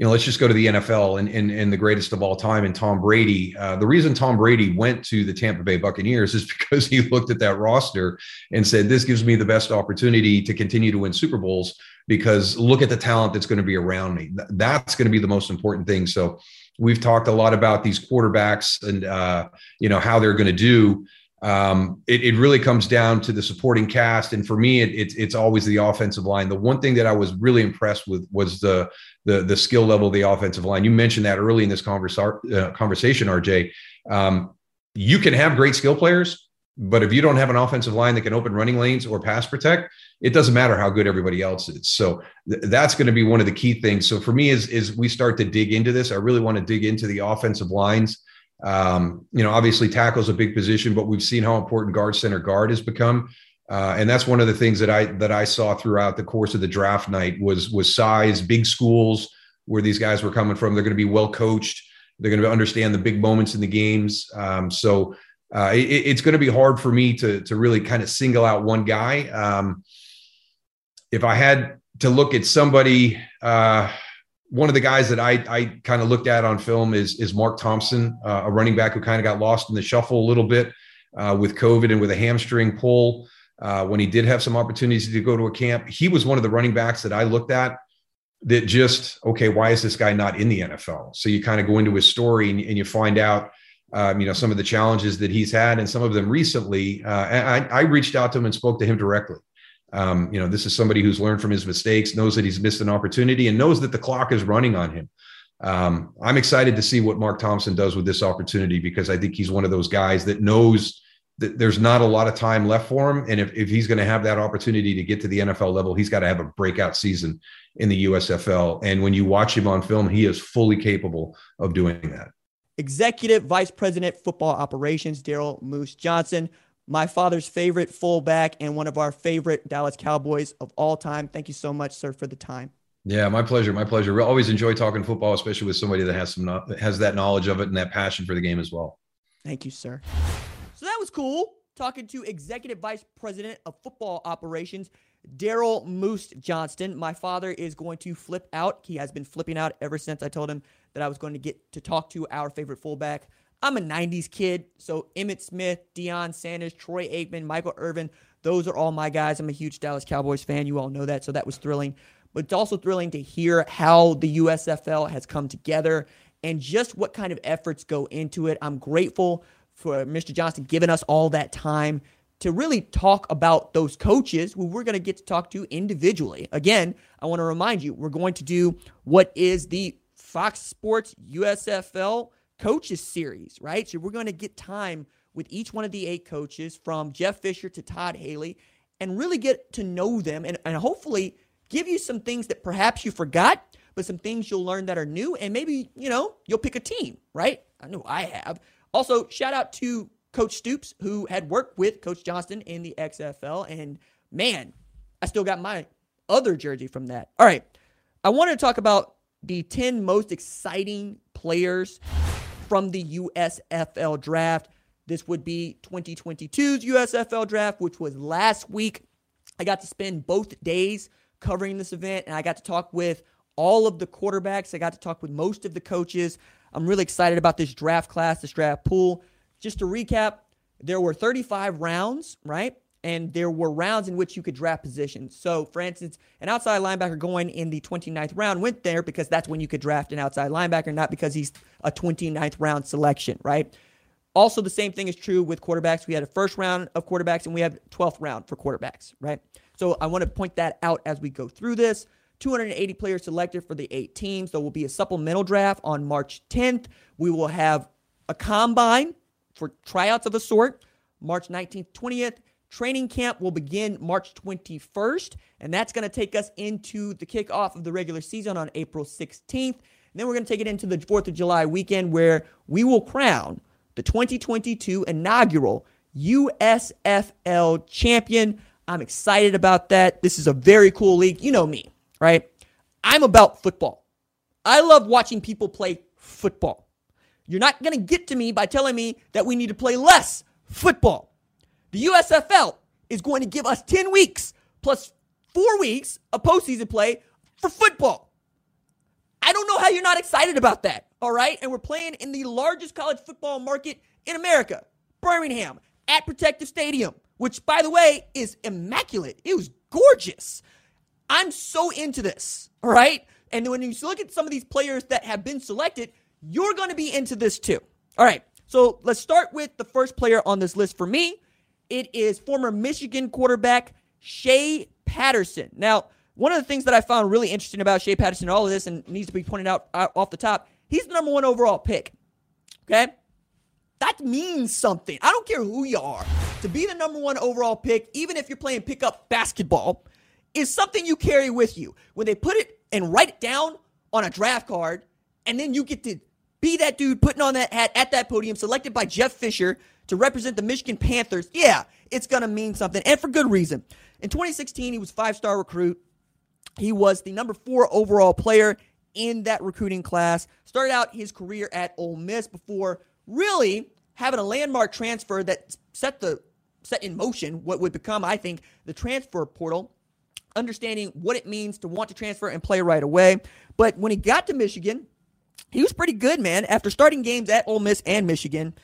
you know, let's just go to the NFL and, and, and the greatest of all time and Tom Brady. Uh, the reason Tom Brady went to the Tampa Bay Buccaneers is because he looked at that roster and said, This gives me the best opportunity to continue to win Super Bowls because look at the talent that's going to be around me. That's going to be the most important thing. So we've talked a lot about these quarterbacks and, uh, you know, how they're going to do um, it, it, really comes down to the supporting cast. And for me, it, it, it's always the offensive line. The one thing that I was really impressed with was the the, the skill level of the offensive line. You mentioned that early in this uh, conversation, RJ. Um, you can have great skill players, but if you don't have an offensive line that can open running lanes or pass protect, it doesn't matter how good everybody else is. So th- that's going to be one of the key things. So for me, is is we start to dig into this, I really want to dig into the offensive lines um, you know, obviously tackle is a big position, but we've seen how important guard center guard has become. Uh, and that's one of the things that I that I saw throughout the course of the draft night was was size, big schools where these guys were coming from. They're going to be well coached. They're going to understand the big moments in the games. Um, so uh, it, it's going to be hard for me to to really kind of single out one guy. Um, if I had to look at somebody. Uh, one of the guys that I, I kind of looked at on film is, is Mark Thompson, uh, a running back who kind of got lost in the shuffle a little bit uh, with COVID and with a hamstring pull. Uh, when he did have some opportunities to go to a camp, he was one of the running backs that I looked at that just, okay, why is this guy not in the NFL? So you kind of go into his story and, and you find out, um, you know, some of the challenges that he's had and some of them recently. Uh, I, I reached out to him and spoke to him directly. Um, you know, this is somebody who's learned from his mistakes, knows that he's missed an opportunity, and knows that the clock is running on him. Um, I'm excited to see what Mark Thompson does with this opportunity because I think he's one of those guys that knows th- there's not a lot of time left for him. And if, if he's going to have that opportunity to get to the NFL level, he's got to have a breakout season in the USFL. And when you watch him on film, he is fully capable of doing that. Executive Vice President Football Operations, Daryl Moose Johnston, my father's favorite fullback and one of our favorite Dallas Cowboys of all time. Thank you so much, sir, for the time. Yeah, my pleasure. My pleasure. We always enjoy talking football, especially with somebody that has some has that knowledge of it and that passion for the game as well. Thank you, sir. So that was cool. Talking to Executive Vice President of Football Operations, Daryl Moose Johnston. My father is going to flip out. He has been flipping out ever since I told him that I was going to get to talk to our favorite fullback. I'm a 90s kid, so Emmitt Smith, Deion Sanders, Troy Aikman, Michael Irvin, those are all my guys. I'm a huge Dallas Cowboys fan. You all know that, so that was thrilling. But it's also thrilling to hear how the USFL has come together and just what kind of efforts go into it. I'm grateful for Mr. Johnston giving us all that time to really talk about those coaches who we're going to get to talk to individually. Again, I want to remind you, we're going to do what is the Fox Sports USFL coaches series, right? So we're going to get time with each one of the eight coaches from Jeff Fisher to Todd Haley and really get to know them and, and hopefully give you some things that perhaps you forgot, but some things you'll learn that are new. And maybe, you know, you'll pick a team, right? I know I have. Also, shout out to Coach Stoops, who had worked with Coach Johnston in the XFL. And man, I still got my other jersey from that. All right. I wanted to talk about the 10 most exciting players from the USFL draft. This would be 2022's USFL draft, which was last week. I got to spend both days covering this event, and I got to talk with all of the quarterbacks. I got to talk with most of the coaches. I'm really excited about this draft class, this draft pool. Just to recap, there were 35 rounds, right? And there were rounds in which you could draft positions. So, for instance, an outside linebacker going in the 29th round went there because that's when you could draft an outside linebacker, not because he's a 29th round selection, right? Also, the same thing is true with quarterbacks. We had a first round of quarterbacks and we have 12th round for quarterbacks, right? So I want to point that out as we go through this. 280 players selected for the eight teams. There will be a supplemental draft on March 10th. We will have a combine for tryouts of a sort March 19th, 20th. Training camp will begin March 21st, and that's going to take us into the kickoff of the regular season on April 16th. And then we're going to take it into the 4th of July weekend where we will crown the 2022 inaugural USFL champion. I'm excited about that. This is a very cool league. You know me, right? I'm about football. I love watching people play football. You're not going to get to me by telling me that we need to play less football. The USFL is going to give us 10 weeks plus four weeks of postseason play for football. I don't know how you're not excited about that. All right. And we're playing in the largest college football market in America, Birmingham, at Protective Stadium, which, by the way, is immaculate. It was gorgeous. I'm so into this. All right. And when you look at some of these players that have been selected, you're going to be into this too. All right. So let's start with the first player on this list for me. It is former Michigan quarterback Shea Patterson. Now, one of the things that I found really interesting about Shea Patterson and all of this, and needs to be pointed out off the top, he's the number one overall pick. Okay? That means something. I don't care who you are. To be the number one overall pick, even if you're playing pickup basketball, is something you carry with you. When they put it and write it down on a draft card, and then you get to be that dude putting on that hat at that podium, selected by Jeff Fisher to represent the Michigan Panthers, yeah, it's going to mean something, and for good reason. In 2016, he was five star recruit. He was the number four overall player in that recruiting class. Started out his career at Ole Miss before really having a landmark transfer that set the set in motion what would become, I think, the transfer portal. Understanding what it means to want to transfer and play right away. But when he got to Michigan, he was pretty good, man. After starting games at Ole Miss and Michigan,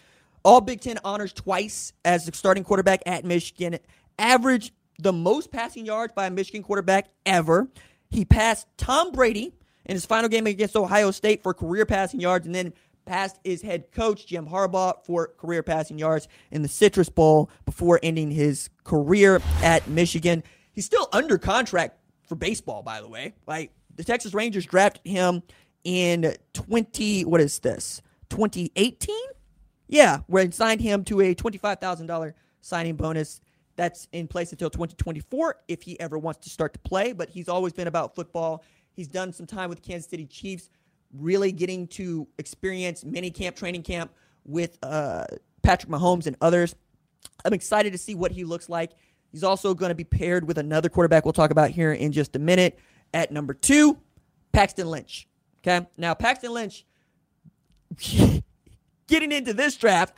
all Big Ten honors twice as the starting quarterback at Michigan, averaged the most passing yards by a Michigan quarterback ever. He passed Tom Brady in his final game against Ohio State for career passing yards, and then passed his head coach, Jim Harbaugh, for career passing yards in the Citrus Bowl before ending his career at Michigan. He's still under contract for baseball, by the way. Like the Texas Rangers drafted him in 20, what is this? 2018? Yeah, where signed him to a $25,000 signing bonus that's in place until 2024 if he ever wants to start to play. But he's always been about football. He's done some time with Kansas City Chiefs, really getting to experience mini camp, training camp with uh, Patrick Mahomes and others. I'm excited to see what he looks like. He's also going to be paired with another quarterback we'll talk about here in just a minute. At number two, Paxton Lynch. Okay. Now, Paxton Lynch, getting into this draft,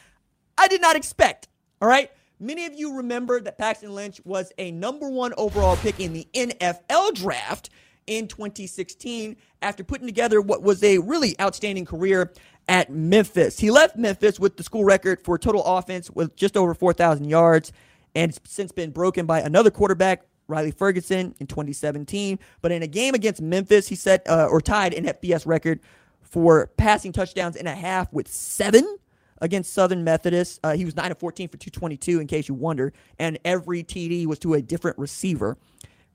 I did not expect. All right. Many of you remember that Paxton Lynch was a number one overall pick in the NFL draft in 2016 after putting together what was a really outstanding career at Memphis. He left Memphis with the school record for total offense with just over 4,000 yards and it's since been broken by another quarterback, Riley Ferguson, in 2017. But in a game against Memphis, he set uh, or tied an FBS record for passing touchdowns in a half with seven against Southern Methodist. Uh, he was 9 of 14 for 222, in case you wonder, and every TD was to a different receiver.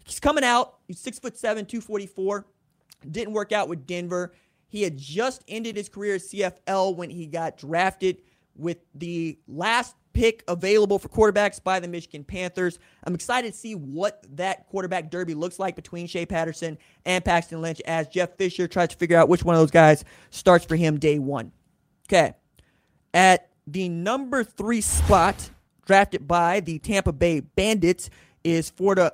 He's coming out. He's six foot seven, 244. Didn't work out with Denver. He had just ended his career at CFL when he got drafted with the last pick available for quarterbacks by the Michigan Panthers. I'm excited to see what that quarterback derby looks like between Shea Patterson and Paxton Lynch as Jeff Fisher tries to figure out which one of those guys starts for him day one. Okay. At the number three spot, drafted by the Tampa Bay Bandits, is Florida,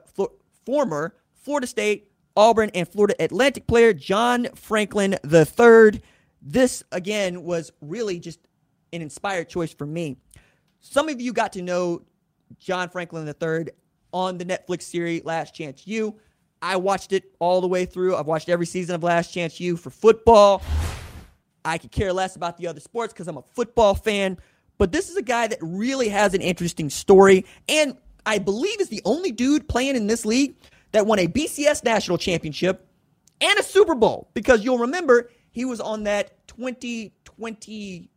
former Florida State, Auburn, and Florida Atlantic player John Franklin III. This, again, was really just an inspired choice for me. Some of you got to know John Franklin III on the Netflix series Last Chance U. I watched it all the way through. I've watched every season of Last Chance U for football. I could care less about the other sports because I'm a football fan. But this is a guy that really has an interesting story. And I believe is the only dude playing in this league that won a BCS national championship and a Super Bowl. Because you'll remember he was on that 2020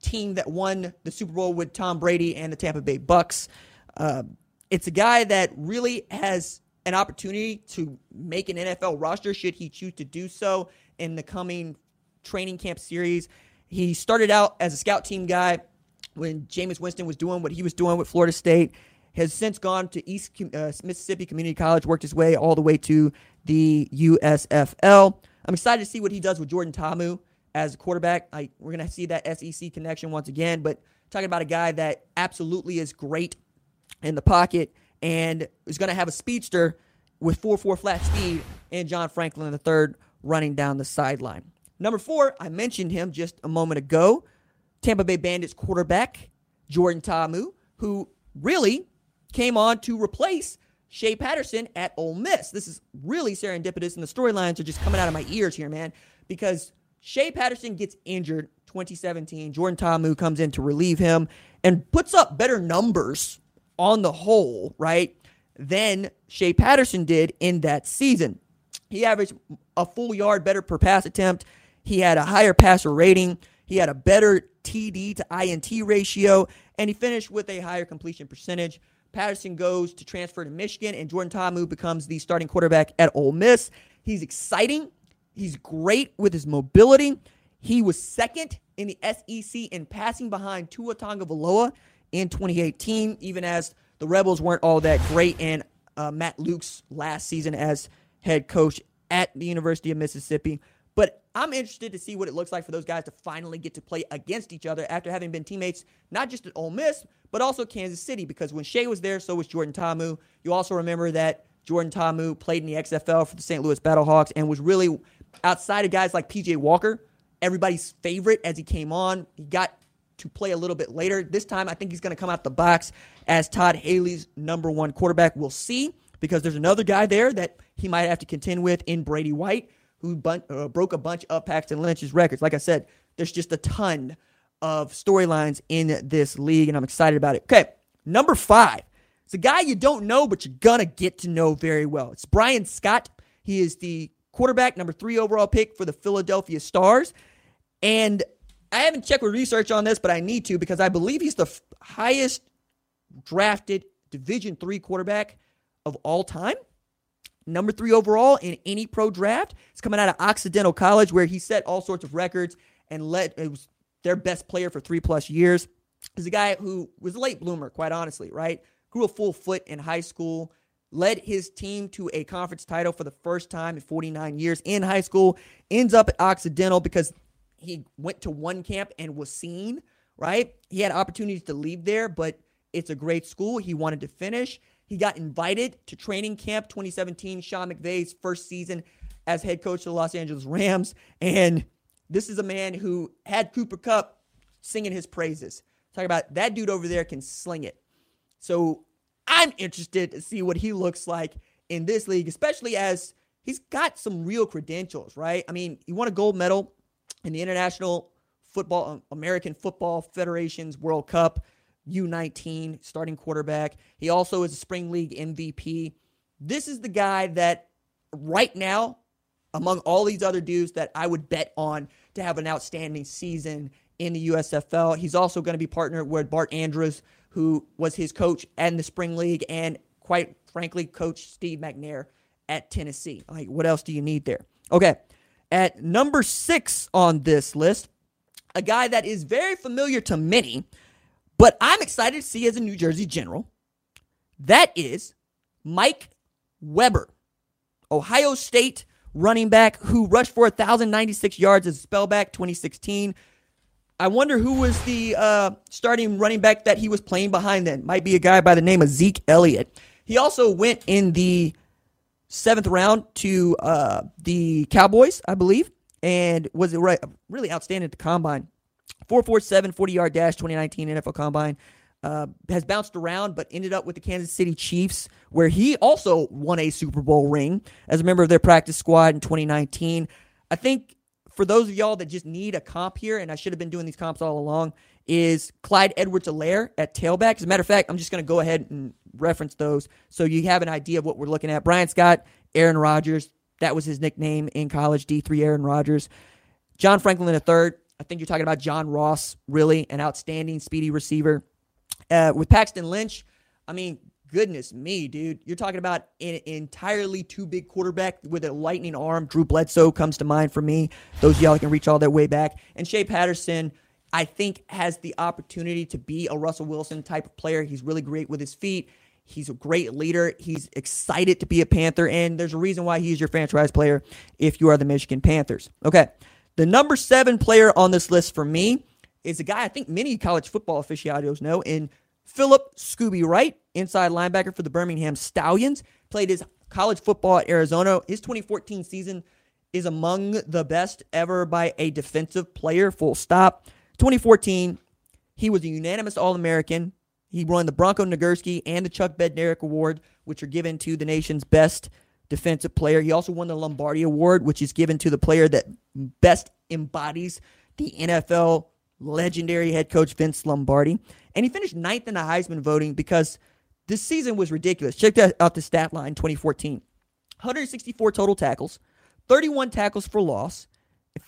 team that won the Super Bowl with Tom Brady and the Tampa Bay Bucks. Uh, it's a guy that really has an opportunity to make an NFL roster should he choose to do so in the coming training camp series. He started out as a scout team guy when Jameis Winston was doing what he was doing with Florida State. Has since gone to East uh, Mississippi Community College, worked his way all the way to the USFL. I'm excited to see what he does with Jordan Ta'amu as a quarterback. I, we're going to see that SEC connection once again, but talking about a guy that absolutely is great in the pocket and is going to have a speedster with 4-4 flat speed and John Franklin III running down the sideline. Number four, I mentioned him just a moment ago. Tampa Bay Bandits quarterback Jordan Ta'amu, who really came on to replace Shea Patterson at Ole Miss. This is really serendipitous, and the storylines are just coming out of my ears here, man, because Shea Patterson gets injured 2017. Jordan Ta'amu comes in to relieve him and puts up better numbers on the whole, right, than Shea Patterson did in that season. He averaged a full yard better per pass attempt. He had a higher passer rating. He had a better TD to INT ratio, and he finished with a higher completion percentage. Patterson goes to transfer to Michigan, and Jordan Ta'amu becomes the starting quarterback at Ole Miss. He's exciting. He's great with his mobility. He was second in the SEC in passing behind Tua Tagovailoa in 2018, even as the Rebels weren't all that great in uh, Matt Luke's last season as head coach at the University of Mississippi. But I'm interested to see what it looks like for those guys to finally get to play against each other after having been teammates, not just at Ole Miss, but also Kansas City, because when Shea was there, so was Jordan Ta'amu. You also remember that Jordan Ta'amu played in the XFL for the St. Louis Battlehawks and was really outside of guys like PJ Walker, everybody's favorite as he came on. He got to play a little bit later. This time, I think he's going to come out the box as Todd Haley's number one quarterback. We'll see because there's another guy there that he might have to contend with in Brady White, who bun- uh, broke a bunch of Paxton Lynch's records. Like I said, there's just a ton of storylines in this league, and I'm excited about it. Okay, number five. It's a guy you don't know, but you're going to get to know very well. It's Brian Scott. He is the quarterback, number three overall pick for the Philadelphia Stars. And I haven't checked with research on this, but I need to because I believe he's the f- highest drafted Division three quarterback of all time. Number three overall in any pro draft. He's coming out of Occidental College, where he set all sorts of records and led. It was their best player for three plus years. He's a guy who was a late bloomer, quite honestly, right? Grew a full foot in high school, led his team to a conference title for the first time in 49 years in high school, ends up at Occidental because he went to one camp and was seen, right? He had opportunities to leave there, but it's a great school. He wanted to finish. He got invited to training camp 2017, Sean McVay's first season as head coach of the Los Angeles Rams. And this is a man who had Cooper Kupp singing his praises. Talk about that dude over there can sling it. So I'm interested to see what he looks like in this league, especially as he's got some real credentials, right? I mean, he won a gold medal in the International Football American Football Federation's World Cup U19 starting quarterback. He also is a spring league MVP. This is the guy that right now among all these other dudes that I would bet on to have an outstanding season in the USFL. He's also going to be partnered with Bart Andrus, who was his coach in the spring league, and quite frankly, coach Steve McNair at Tennessee. Like, what else do you need there? Okay. At number six on this list, a guy that is very familiar to many, but I'm excited to see as a New Jersey General. That is Mike Weber, Ohio State running back who rushed for 1,096 yards as a spellback 2016. I wonder who was the uh, starting running back that he was playing behind then. Might be a guy by the name of Zeke Elliott. He also went in the seventh round to uh, the Cowboys, I believe, and was right, really outstanding at the combine. 447 40 yard dash 2019 NFL combine. Uh, has bounced around, but ended up with the Kansas City Chiefs, where he also won a Super Bowl ring as a member of their practice squad in 2019. I think for those of y'all that just need a comp here, and I should have been doing these comps all along, is Clyde Edwards-Helaire at tailback. As a matter of fact, I'm just going to go ahead and reference those so you have an idea of what we're looking at. Brian Scott, Aaron Rodgers, that was his nickname in college, D3 Aaron Rodgers. John Franklin III, I think you're talking about John Ross, really an outstanding speedy receiver. Uh, with Paxton Lynch, I mean, goodness me, dude. You're talking about an entirely too big quarterback with a lightning arm. Drew Bledsoe comes to mind for me. Those y'all can reach all their way back. And Shea Patterson, I think, has the opportunity to be a Russell Wilson type of player. He's really great with his feet. He's a great leader. He's excited to be a Panther. And there's a reason why he's your franchise player if you are the Michigan Panthers. Okay. The number seven player on this list for me is a guy I think many college football aficionados know in Philip Scooby Wright, inside linebacker for the Birmingham Stallions. Played his college football at Arizona. His 2014 season is among the best ever by a defensive player, full stop. 2014, he was a unanimous All American. He won the Bronco Nagurski and the Chuck Bednarik Award, which are given to the nation's best defensive player. He also won the Lombardi Award, which is given to the player that best embodies the NFL legendary head coach Vince Lombardi. And he finished ninth in the Heisman voting because this season was ridiculous. Check out the stat line 2014 164 total tackles, 31 tackles for loss,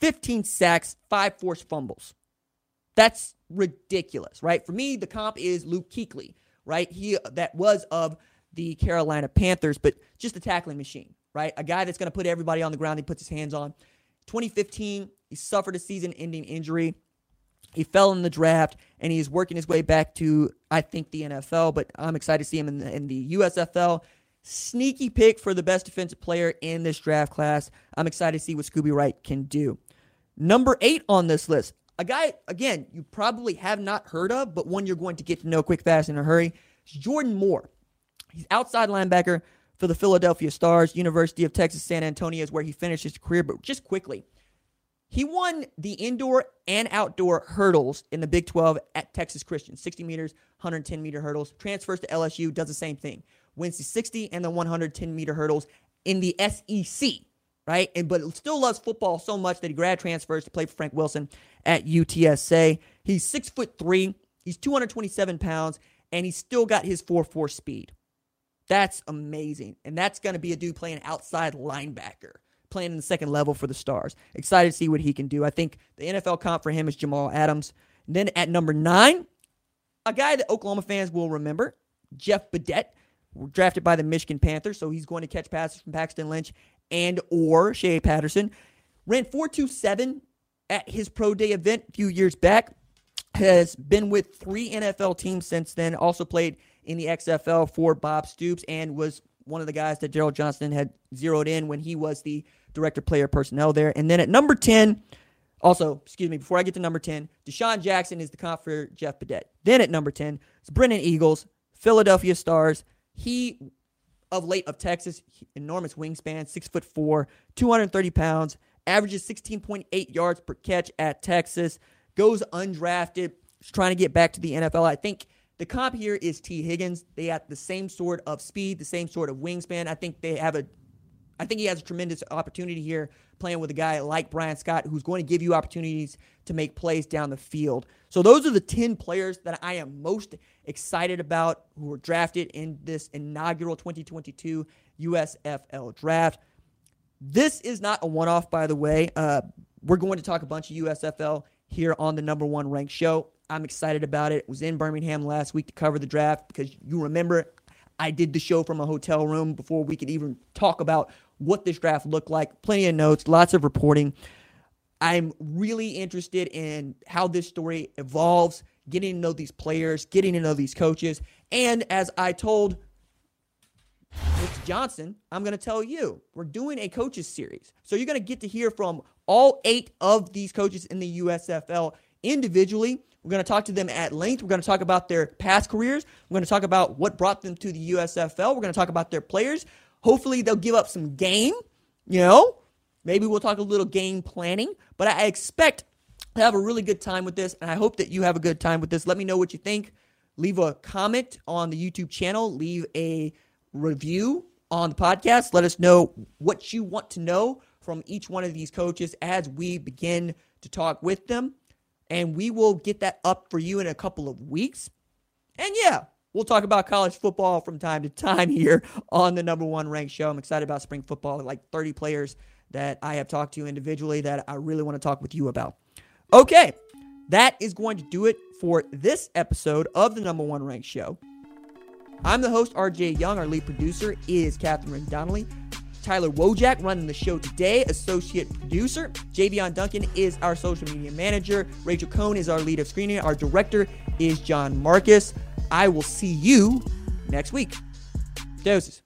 15 sacks, five forced fumbles. That's ridiculous, right? For me, the comp is Luke Kuechly, right? He uh, that was of the Carolina Panthers, but just a tackling machine, right? A guy that's going to put everybody on the ground he puts his hands on. 2015, he suffered a season-ending injury. He fell in the draft and he's working his way back to, I think, the NFL, but I'm excited to see him in the, in the USFL. Sneaky pick for the best defensive player in this draft class. I'm excited to see what Scooby Wright can do. Number eight on this list, a guy, again, you probably have not heard of, but one you're going to get to know quick, fast, in a hurry. Jordan Moore. He's outside linebacker for the Philadelphia Stars. University of Texas San Antonio is where he finished his career, but just quickly, he won the indoor and outdoor hurdles in the Big 12 at Texas Christian, 60 meters, 110 meter hurdles. Transfers to LSU, does the same thing. Wins the 60 and the 110 meter hurdles in the SEC, right? And but still loves football so much that he grad transfers to play for Frank Wilson at UTSA. He's six foot three, he's 227 pounds, and he's still got his 4-4 speed. That's amazing. And that's going to be a dude playing outside linebacker playing in the second level for the Stars. Excited to see what he can do. I think the NFL comp for him is Jamal Adams. And then at number nine, a guy that Oklahoma fans will remember, Jeff Badet, drafted by the Michigan Panthers. So he's going to catch passes from Paxton Lynch and or Shea Patterson. Ran 4.27 at his pro day event a few years back. Has been with three NFL teams since then. Also played in the XFL for Bob Stoops and was one of the guys that Daryl Johnston had zeroed in when he was the director player personnel there. And then at number 10, also, excuse me, before I get to number 10, DeSean Jackson is the comp for Jeff Badet. Then at number 10, it's Brennan Eagles, Philadelphia Stars. He of late of Texas, enormous wingspan, six foot four, 230 pounds, averages 16.8 yards per catch at Texas, goes undrafted, is trying to get back to the NFL. I think the comp here is Tee Higgins. They have the same sort of speed, the same sort of wingspan. I think they have a I think he has a tremendous opportunity here playing with a guy like Brian Scott who's going to give you opportunities to make plays down the field. So those are the 10 players that I am most excited about who were drafted in this inaugural 2022 USFL draft. This is not a one off, by the way. Uh, we're going to talk a bunch of USFL here on the number one ranked show. I'm excited about it. Was in Birmingham last week to cover the draft because you remember I did the show from a hotel room before we could even talk about what this draft looked like. Plenty of notes, lots of reporting. I'm really interested in how this story evolves, getting to know these players, getting to know these coaches. And as I told Mr. Johnston, I'm going to tell you, we're doing a coaches series. So you're going to get to hear from all eight of these coaches in the USFL individually. We're going to talk to them at length. We're going to talk about their past careers. We're going to talk about what brought them to the USFL. We're going to talk about their players. Hopefully, they'll give up some game. You know, maybe we'll talk a little game planning, but I expect to have a really good time with this, and I hope that you have a good time with this. Let me know what you think. Leave a comment on the YouTube channel, leave a review on the podcast. Let us know what you want to know from each one of these coaches as we begin to talk with them. And we will get that up for you in a couple of weeks. And yeah, We'll talk about college football from time to time here on the number one ranked show. I'm excited about spring football, like 30 players that I have talked to individually that I really want to talk with you about. Okay, that is going to do it for this episode of the number one ranked show. I'm the host, RJ Young. Our lead producer is Catherine Donnelly. Tyler Wojak running the show today, associate producer. Javion Duncan is our social media manager. Rachel Cohn is our lead of screening. Our director is John Marcus. I will see you next week. Doses.